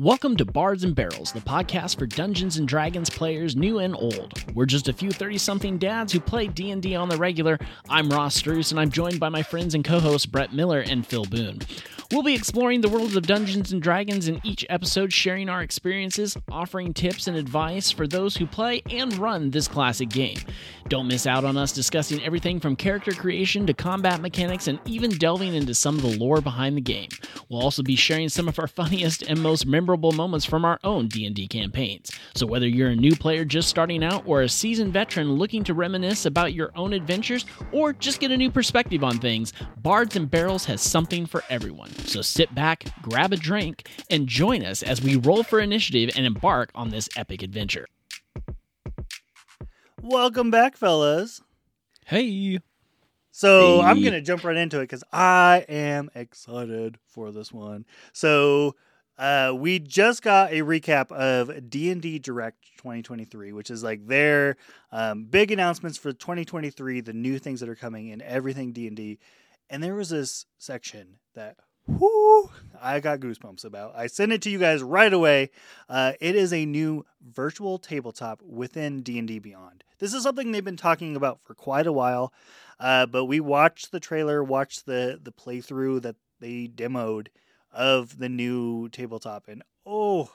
Welcome to Bards and Barrels, the podcast for Dungeons and Dragons players new and old. We're just a few 30-something dads who play D&D on the regular. I'm Ross Struess, and I'm joined by my friends and co-hosts Brett Miller and Phil Boone. We'll be exploring the worlds of Dungeons and Dragons in each episode, sharing our experiences, offering tips and advice for those who play and run this classic game. Don't miss out on us discussing everything from character creation to combat mechanics and even delving into some of the lore behind the game. We'll also be sharing some of our funniest and most memorable moments from our own D&D campaigns. So whether you're a new player just starting out or a seasoned veteran looking to reminisce about your own adventures or just get a new perspective on things, Bards and Barrels has something for everyone. So sit back, grab a drink, and join us as we roll for initiative and embark on this epic adventure. Welcome back, fellas. Hey. So Hey. I'm gonna jump right into it because I am excited for this one. So uh, we just got a recap of D and D Direct 2023, which is like their um, big announcements for 2023, the new things that are coming and everything D and D. And there was this section that, whoo, I got goosebumps about. I sent it to you guys right away. Uh, it is a new virtual tabletop within D and D Beyond. This is something they've been talking about for quite a while. Uh, but we watched the trailer, watched the the playthrough that they demoed of the new tabletop, and oh,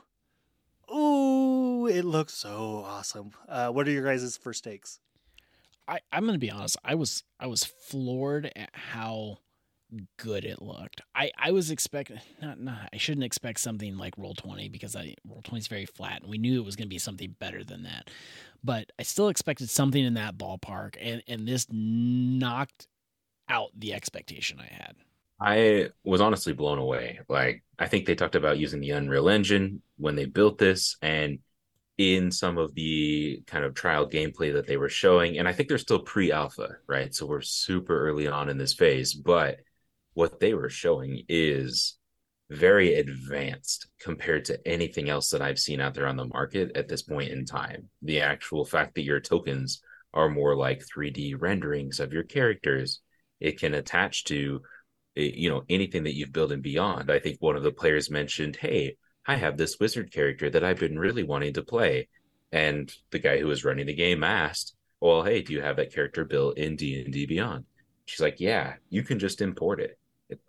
oh, it looks so awesome. Uh, what are your guys' first takes? I, I'm gonna be honest. I was I was floored at how good it looked. I I was expecting not not I shouldn't expect something like Roll Twenty because I Roll Twenty is very flat, and we knew it was gonna be something better than that. But I still expected something in that ballpark, and and this knocked out the expectation I had. I was honestly blown away. Like, I think they talked about using the Unreal Engine when they built this, and in some of the kind of trial gameplay that they were showing. And I think they're still pre alpha, right? So we're super early on in this phase. But what they were showing is very advanced compared to anything else that I've seen out there on the market at this point in time. The actual fact that your tokens are more like 3D renderings of your characters, it can attach to eh, you know anything that you've built and beyond. I think one of the players mentioned, "Hey, I have this wizard character that I've been really wanting to play," and the guy who was running the game asked, "Well, hey, do you have that character built in D and D Beyond?" She's like, "Yeah, you can just import it."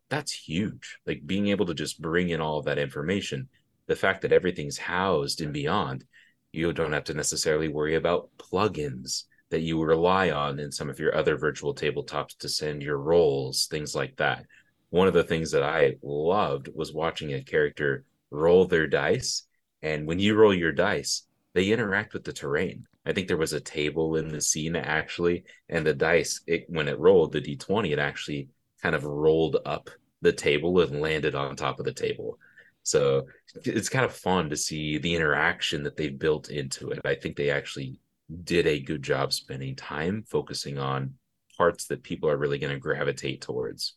That's huge. Like being able to just bring in all of that information, the fact that everything's housed and Beyond, you don't have to necessarily worry about plugins that you rely on in some of your other virtual tabletops to send your rolls, things like that. One of the things that I loved was watching a character roll their dice. And when you roll your dice, they interact with the terrain. I think there was a table in the scene actually, and the dice, it, when it rolled the d20, it actually kind of rolled up the table and landed on top of the table. So it's kind of fun to see the interaction that they've built into it. I think they actually did a good job spending time focusing on parts that people are really going to gravitate towards.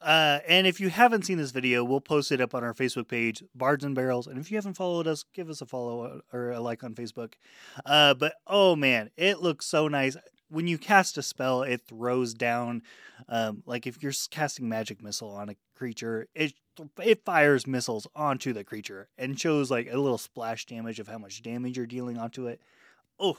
Uh, and if you haven't seen this video, we'll post it up on our Facebook page, Bards and Barrels. And if you haven't followed us, give us a follow or a like on Facebook. Uh, but oh man, it looks so nice. When you cast a spell, it throws down, um, like if you're casting magic missile on a creature, it it fires missiles onto the creature and shows like a little splash damage of how much damage you're dealing onto it. Oh,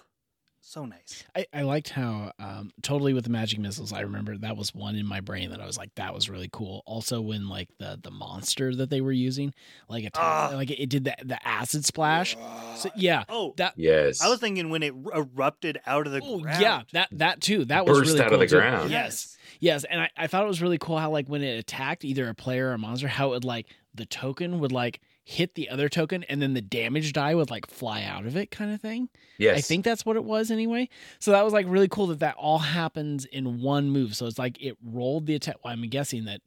so nice. I, I liked how um, totally with the magic missiles. I remember that was one in my brain that I was like, that was really cool. Also, when like the the monster that they were using, like attacked, Ah. like it did the the acid splash. So yeah, Oh, that Yes. I was thinking when it erupted out of the oh ground. yeah, that that too. That was Burst really out cool of the too. ground. Yes, yes, and I, I thought it was really cool how like when it attacked either a player or a monster, how it would like the token would like hit the other token and then the damage die would like fly out of it kind of thing. yes. I think that's what it was anyway. So that was like really cool that that all happens in one move. So it's like it rolled the attack. Well, I'm guessing that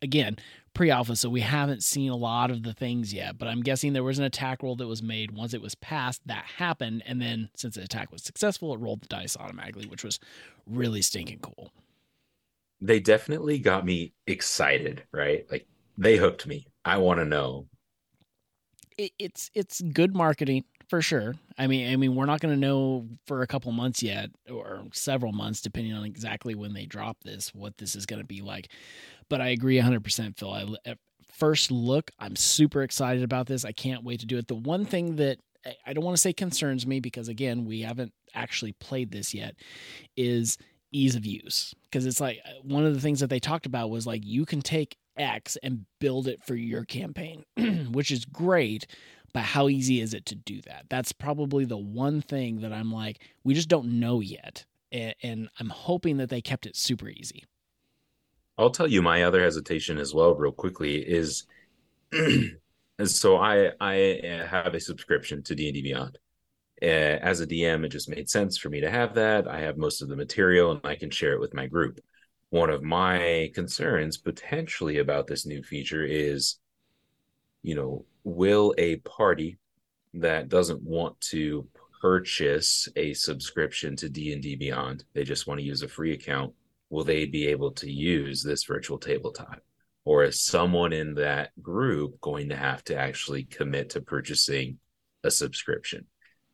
again pre-alpha, so we haven't seen a lot of the things yet. But I'm guessing there was an attack roll that was made once it was passed. That happened, and then since the attack was successful, it rolled the dice automatically, which was really stinking cool. they definitely got me excited, right? Like they hooked me. I want to know. It, it's it's good marketing for sure. I mean, I mean, we're not going to know for a couple months yet, or several months, depending on exactly when they drop this, what this is going to be like. But I agree 100%, Phil. I, first look, I'm super excited about this. I can't wait to do it. The one thing that I don't want to say concerns me because again, we haven't actually played this yet is ease of use because it's like uh, one of the things that they talked about was like you can take X and build it for your campaign, which is great. But how easy is it to do that? That's probably the one thing that I'm like, we just don't know yet. And, I'm hoping that they kept it super easy. I'll tell you my other hesitation as well, real quickly, is so I I uh, have a subscription to D and D Beyond. Uh, as a DM, it just made sense for me to have that. I have most of the material, and I can share it with my group. One of my concerns potentially about this new feature is, you know, will a party that doesn't want to purchase a subscription to D&D Beyond, they just want to use a free account, will they be able to use this virtual tabletop? Or is someone in that group going to have to actually commit to purchasing a subscription?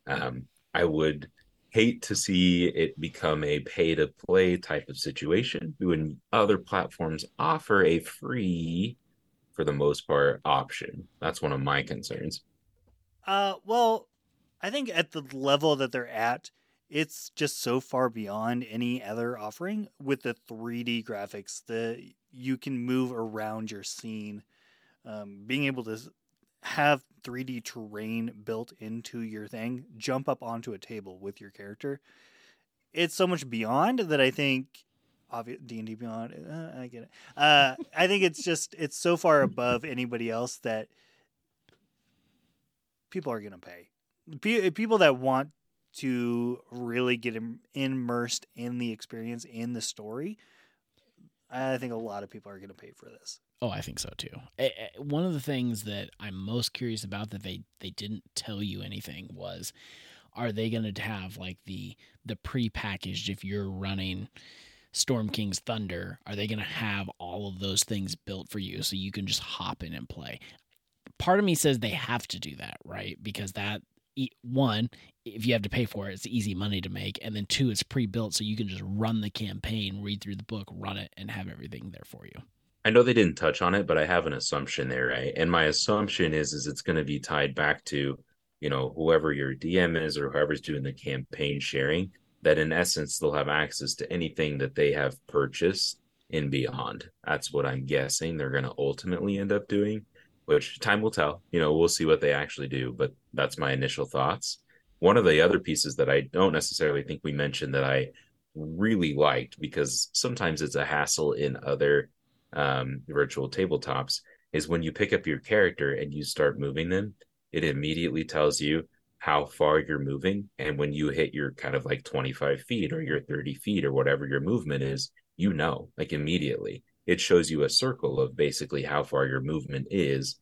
Um, I would hate to see it become a pay to play type of situation when other platforms offer a free, for the most part, option. That's one of my concerns. Uh, well, I think at the level that they're at, it's just so far beyond any other offering with the 3D graphics that you can move around your scene. Um, being able to have 3D terrain built into your thing, jump up onto a table with your character. It's so much beyond that I think D and D Beyond. Uh, I get it. Uh, I think it's just it's so far above anybody else that people are gonna pay. people that want to really get immersed in the experience in the story I think a lot of people are going to pay for this. Oh, I think so too. One of the things that I'm most curious about that they they didn't tell you anything was, are they going to have like the the pre-packaged if you're running Storm King's Thunder? Are they going to have all of those things built for you so you can just hop in and play? Part of me says they have to do that, right? Because that one, if you have to pay for it, it's easy money to make, and then two, it's pre-built, so you can just run the campaign, read through the book, run it, and have everything there for you. I know they didn't touch on it, but I have an assumption there, right? And my assumption is is it's going to be tied back to, you know, whoever your DM is or whoever's doing the campaign sharing. That in essence they'll have access to anything that they have purchased in Beyond. That's what I'm guessing they're going to ultimately end up doing which time will tell. You know, we'll see what they actually do, but that's my initial thoughts. One of the other pieces that I don't necessarily think we mentioned that I really liked because sometimes it's a hassle in other um, virtual tabletops is when you pick up your character and you start moving them, it immediately tells you how far you're moving. And when you hit your kind of like 25 feet or your 30 feet or whatever your movement is, you know, like immediately it shows you a circle of basically how far your movement is.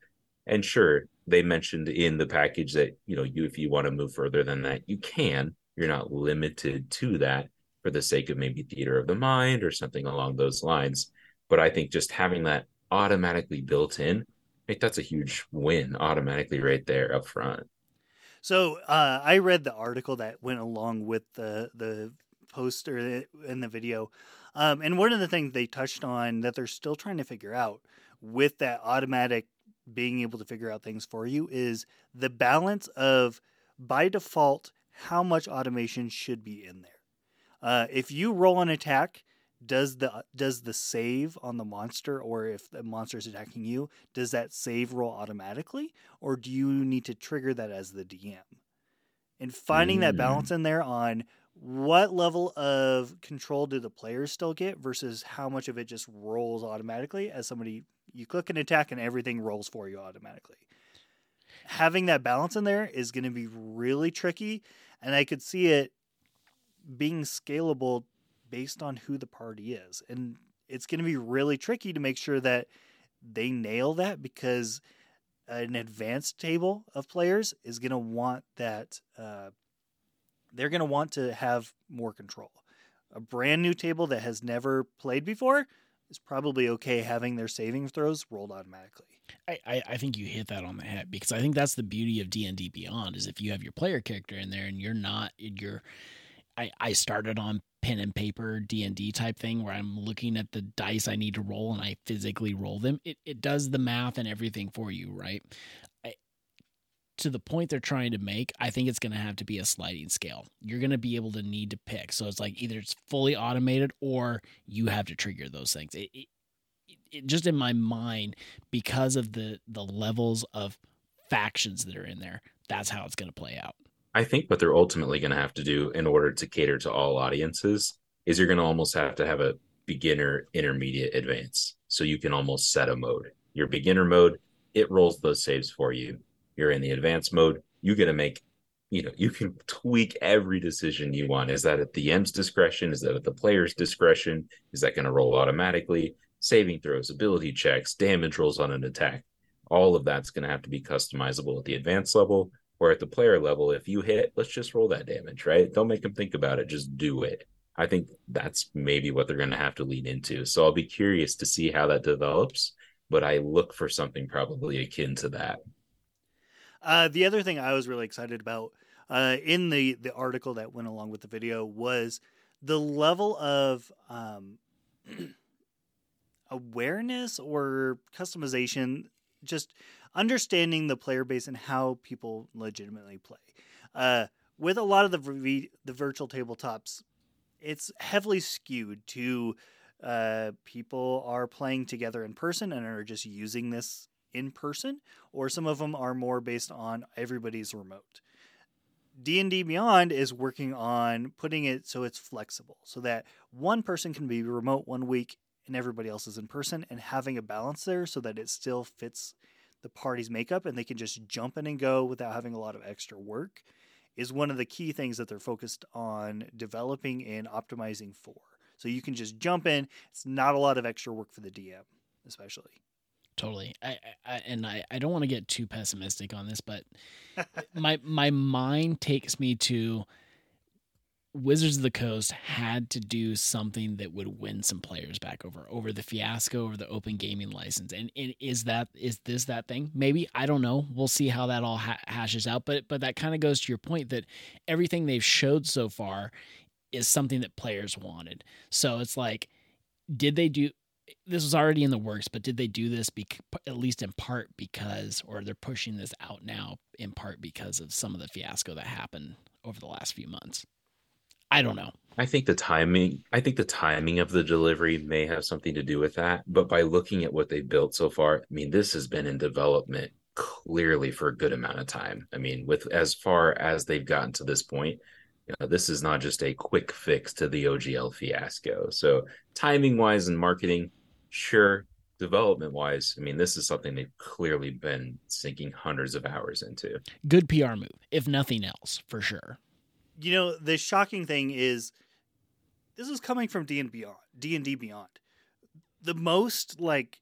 And sure, they mentioned in the package that, you know, you if you want to move further than that, you can. You're not limited to that for the sake of maybe theater of the mind or something along those lines. But I think just having that automatically built in, think that's a huge win automatically right there up front. So uh, I read the article that went along with the the poster in the video um, and one of the things they touched on that they're still trying to figure out with that automatic being able to figure out things for you is the balance of by default how much automation should be in there. Uh, if you roll an attack, does the does the save on the monster or if the monster is attacking you, does that save roll automatically, or do you need to trigger that as the DM? And finding mm. that balance in there on what level of control do the players still get versus how much of it just rolls automatically as somebody you click an attack and everything rolls for you automatically having that balance in there is going to be really tricky and i could see it being scalable based on who the party is and it's going to be really tricky to make sure that they nail that because an advanced table of players is going to want that uh, they're going to want to have more control. A brand new table that has never played before is probably okay having their saving throws rolled automatically. I, I, I think you hit that on the head because I think that's the beauty of D and D Beyond is if you have your player character in there and you're not you're I, I started on pen and paper D&D type thing where I'm looking at the dice I need to roll and I physically roll them. It, it does the math and everything for you, right? To the point they're trying to make, I think it's going to have to be a sliding scale. You're going to be able to need to pick. So it's like either it's fully automated or you have to trigger those things. It, it, it, just in my mind, because of the the levels of factions that are in there, that's how it's going to play out. I think what they're ultimately going to have to do in order to cater to all audiences is you're going to almost have to have a beginner, intermediate, advance. So you can almost set a mode. Your beginner mode, it rolls those saves for you. You're in the advanced mode, you get to make, you know, you can tweak every decision you want. Is that at the M's discretion? Is that at the player's discretion? Is that going to roll automatically? Saving throws, ability checks, damage rolls on an attack. All of that's going to have to be customizable at the advanced level or at the player level, if you hit, let's just roll that damage, right? Don't make them think about it, just do it. I think that's maybe what they're going to have to lean into. So I'll be curious to see how that develops, but I look for something probably akin to that. Uh, the other thing I was really excited about uh, in the the article that went along with the video was the level of um, awareness or customization just understanding the player base and how people legitimately play. Uh, with a lot of the v- the virtual tabletops, it's heavily skewed to uh, people are playing together in person and are just using this in person, or some of them are more based on everybody's remote. D&D Beyond is working on putting it so it's flexible so that one person can be remote one week and everybody else is in person and having a balance there so that it still fits the party's makeup and they can just jump in and go without having a lot of extra work is one of the key things that they're focused on developing and optimizing for. So you can just jump in. It's not a lot of extra work for the DM, especially. Totally. I, I and I, I don't want to get too pessimistic on this, but my my mind takes me to Wizards of the Coast had to do something that would win some players back over over the fiasco over the open gaming license. And, and is that is this that thing? Maybe I don't know. We'll see how that all ha- hashes out. But but that kind of goes to your point that everything they've showed so far is something that players wanted. So it's like, did they do? This was already in the works, but did they do this at least in part because, or they're pushing this out now in part because of some of the fiasco that happened over the last few months? I don't know. I think the timing I think the timing of the delivery may have something to do with that, but by looking at what they built so far, I mean this has been in development clearly for a good amount of time. I mean, with as far as they've gotten to this point, you know, this is not just a quick fix to the OGL fiasco. So, timing wise and marketing, sure. Development wise, I mean, this is something they've clearly been sinking hundreds of hours into. Good PR move, if nothing else, for sure you know, the shocking thing is this is coming from D and Beyond, D and D Beyond. The most like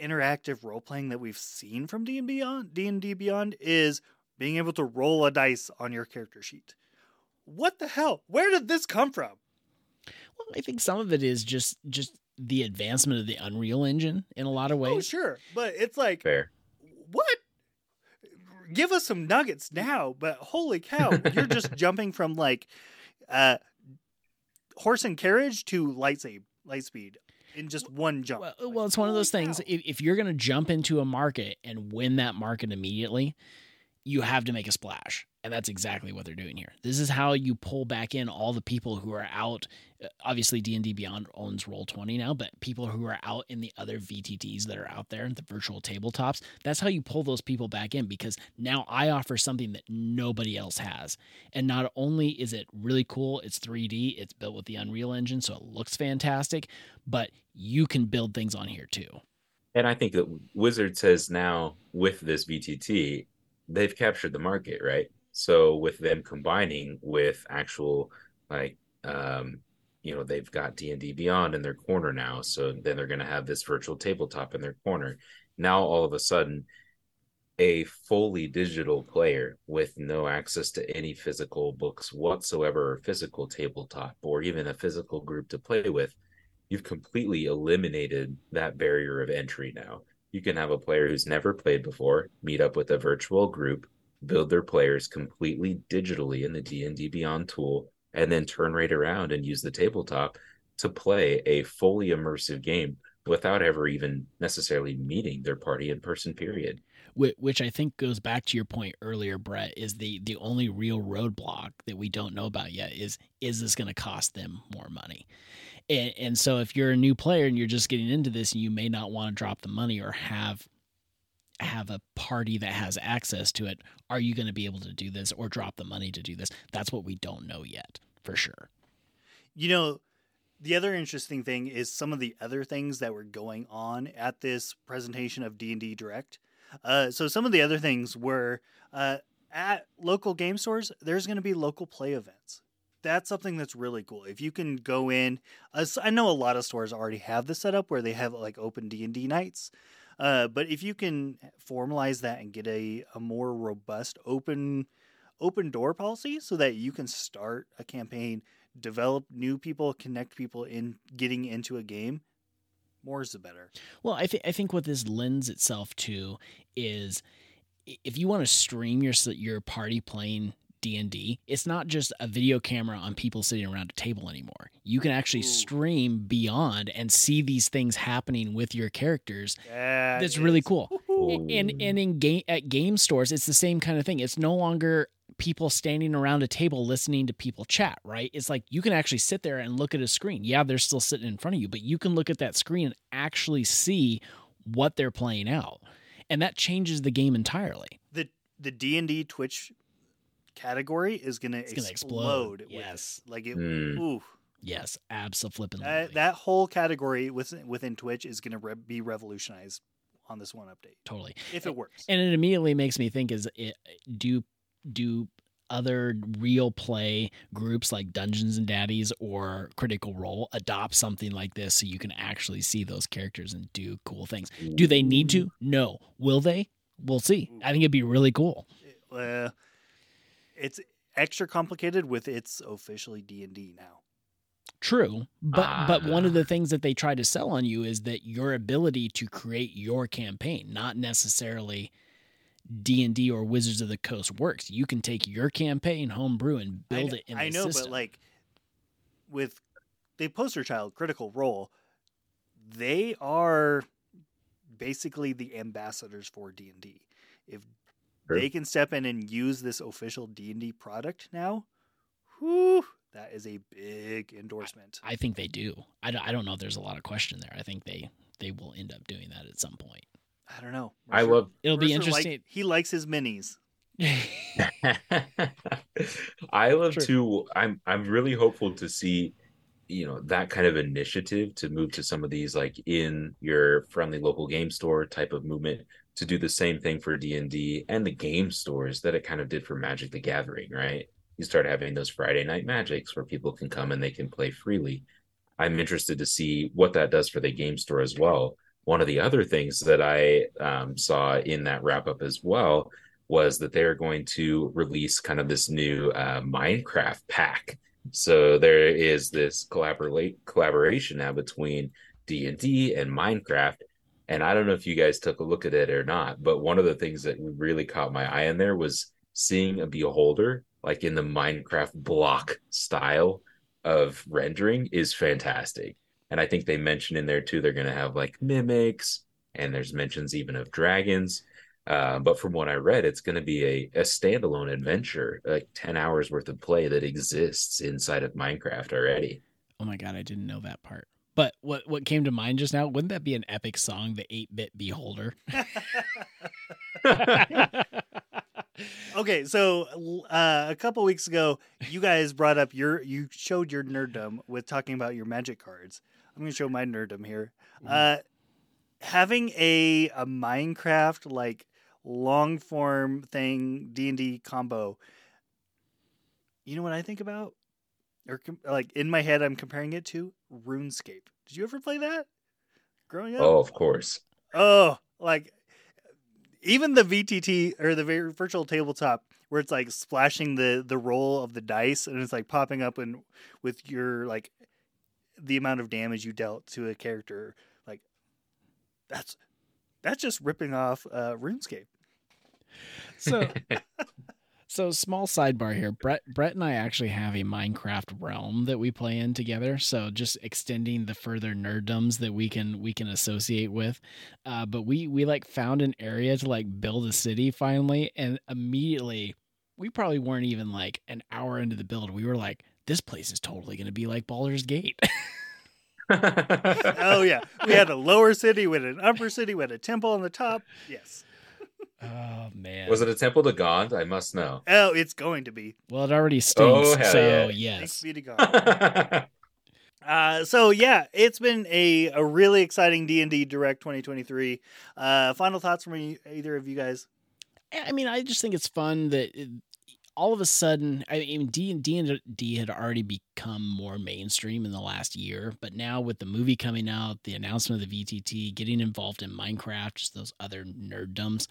interactive role playing that we've seen from D and Beyond, D and D Beyond is being able to roll a dice on your character sheet. What the hell? Where did this come from? Well, I think some of it is just just the advancement of the Unreal Engine in a lot of oh, ways. Oh, sure, but it's like fair. What? give us some nuggets now, but holy cow, you're just jumping from like uh, horse and carriage to light speed, light speed in just one jump. Well, like, well it's one of those things. If, if you're going to jump into a market and win that market immediately, you have to make a splash. And that's exactly what they're doing here. This is how you pull back in all the people who are out. Uh, obviously, D and D Beyond owns Roll Twenty now, but people who are out in the other VTTs that are out there, the virtual tabletops. That's how you pull those people back in because now I offer something that nobody else has. And not only is it really cool, it's 3D, it's built with the Unreal Engine, so it looks fantastic, but you can build things on here too. And I think that Wizard says now with this VTT, they've captured the market, right? So with them combining with actual like um you know they've got D&D Beyond in their corner now, so then they're going to have this virtual tabletop in their corner. Now all of a sudden a fully digital player with no access to any physical books whatsoever or physical tabletop or even a physical group to play with you've completely eliminated that barrier of entry now you can have a player who's never played before meet up with a virtual group build their players completely digitally in the D&D Beyond tool, and then turn right around and use the tabletop to play a fully immersive game without ever even necessarily meeting their party in person period which I think goes back to your point earlier, Brett, is the the only real roadblock that we don't know about yet is is this going to cost them more money? And, and so if you're a new player and you're just getting into this, and you may not want to drop the money or have have a party that has access to it. Are you going to be able to do this or drop the money to do this? That's what we don't know yet for sure. You know, the other interesting thing is some of the other things that were going on at this presentation of D&D Direct uh, so some of the other things were uh, at local game stores. There's going to be local play events. That's something that's really cool. If you can go in, uh, I know a lot of stores already have this set up where they have like open D and D nights. Uh, but if you can formalize that and get a, a more robust open open door policy so that you can start a campaign, develop new people, connect people in getting into a game, more is the better. Well, I think I think what this lends itself to is if you want to stream your your party playing D&D, it's not just a video camera on people sitting around a table anymore. You can actually Ooh. stream beyond and see these things happening with your characters. Yeah, That's really cool. And and in game at game stores, it's the same kind of thing. It's no longer people standing around a table listening to people chat, right? It's like you can actually sit there and look at a screen. Yeah, they're still sitting in front of you, but you can look at that screen and actually see what they're playing out. And that changes the game entirely. The the D&D Twitch category is going to explode. explode yes. Like it mm. ooh. Yes, absolutely. That, that whole category within, within Twitch is going to re- be revolutionized on this one update. Totally. If it works. And it immediately makes me think is it do do other real play groups like Dungeons and Daddies or Critical Role adopt something like this so you can actually see those characters and do cool things. Do they need to? No. Will they? We'll see. I think it'd be really cool. Uh, it's extra complicated with its officially D&D now. True, but uh, but one of the things that they try to sell on you is that your ability to create your campaign, not necessarily D&D or Wizards of the Coast works. You can take your campaign homebrew and build I, it in I know, system. but like with the poster child critical role, they are basically the ambassadors for D&D. If sure. they can step in and use this official D&D product now, whew, that is a big endorsement. I, I think they do. I don't, I don't know if there's a lot of question there. I think they they will end up doing that at some point. I don't know. Mercer, I love. It'll Mercer be interesting. Like, he likes his minis. I love True. to. I'm I'm really hopeful to see, you know, that kind of initiative to move to some of these like in your friendly local game store type of movement to do the same thing for D and D and the game stores that it kind of did for Magic the Gathering, right? You start having those Friday night magics where people can come and they can play freely. I'm interested to see what that does for the game store as well one of the other things that I um, saw in that wrap up as well was that they're going to release kind of this new uh, Minecraft pack. So there is this collaborate collaboration now between D and D and Minecraft. And I don't know if you guys took a look at it or not, but one of the things that really caught my eye in there was seeing a beholder like in the Minecraft block style of rendering is fantastic. And I think they mention in there too, they're going to have like mimics and there's mentions even of dragons. Uh, but from what I read, it's going to be a, a standalone adventure, like 10 hours worth of play that exists inside of Minecraft already. Oh my God, I didn't know that part. But what, what came to mind just now, wouldn't that be an epic song, The 8 Bit Beholder? okay, so uh, a couple weeks ago, you guys brought up your, you showed your nerddom with talking about your magic cards. I'm going to show my nerddom here. Mm-hmm. Uh, having a a Minecraft like long form thing D and D combo. You know what I think about? Or com- like in my head, I'm comparing it to RuneScape. Did you ever play that growing up? Oh, of course. Oh, like even the VTT or the virtual tabletop where it's like splashing the the roll of the dice and it's like popping up and with your like the amount of damage you dealt to a character, like that's that's just ripping off uh, RuneScape. So, So small sidebar here. Brett Brett and I actually have a Minecraft realm that we play in together. So just extending the further nerddoms that we can we can associate with. Uh, but we we like found an area to like build a city finally, and immediately we probably weren't even like an hour into the build. We were like, this place is totally going to be like Baldur's Gate. oh yeah, we had a lower city, we had an upper city, we had a temple on the top. Yes. Oh man. Was it a temple to God? I must know. Oh, it's going to be. Well, it already stinks. Oh, hell so yeah. Thanks be to God. Uh, so yeah, it's been a, a really exciting D and D Direct 2023. Uh, final thoughts from e- either of you guys? I mean, I just think it's fun that it, all of a sudden, I mean, D and D had already become more mainstream in the last year, but now with the movie coming out, the announcement of the VTT, getting involved in Minecraft, just those other nerddoms,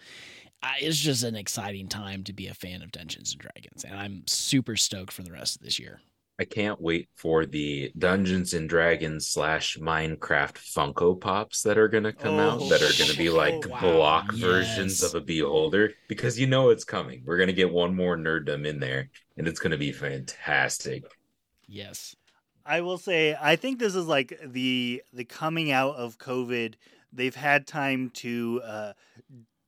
uh, it's just an exciting time to be a fan of Dungeons and Dragons, and I'm super stoked for the rest of this year. I can't wait for the Dungeons and Dragons slash Minecraft Funko Pops that are gonna come out that are gonna be like Oh, wow. block versions of a beholder because you know it's coming. We're gonna get one more nerddom in there and it's gonna be fantastic. Yes. I will say, I think this is like the the coming out of COVID. They've had time to uh,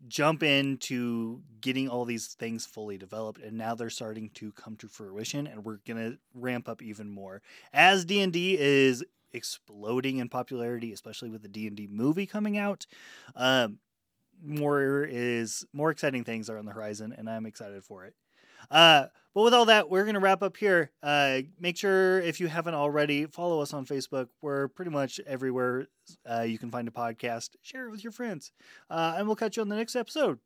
jump into getting all these things fully developed, and now they're starting to come to fruition. And we're gonna ramp up even more as D and D is exploding in popularity, especially with the D and D movie coming out. Um, more is more exciting things are on the horizon, and I'm excited for it. Uh, but with all that, we're going to wrap up here. Uh, make sure, if you haven't already, follow us on Facebook. We're pretty much everywhere uh, you can find a podcast. Share it with your friends. Uh, and we'll catch you on the next episode.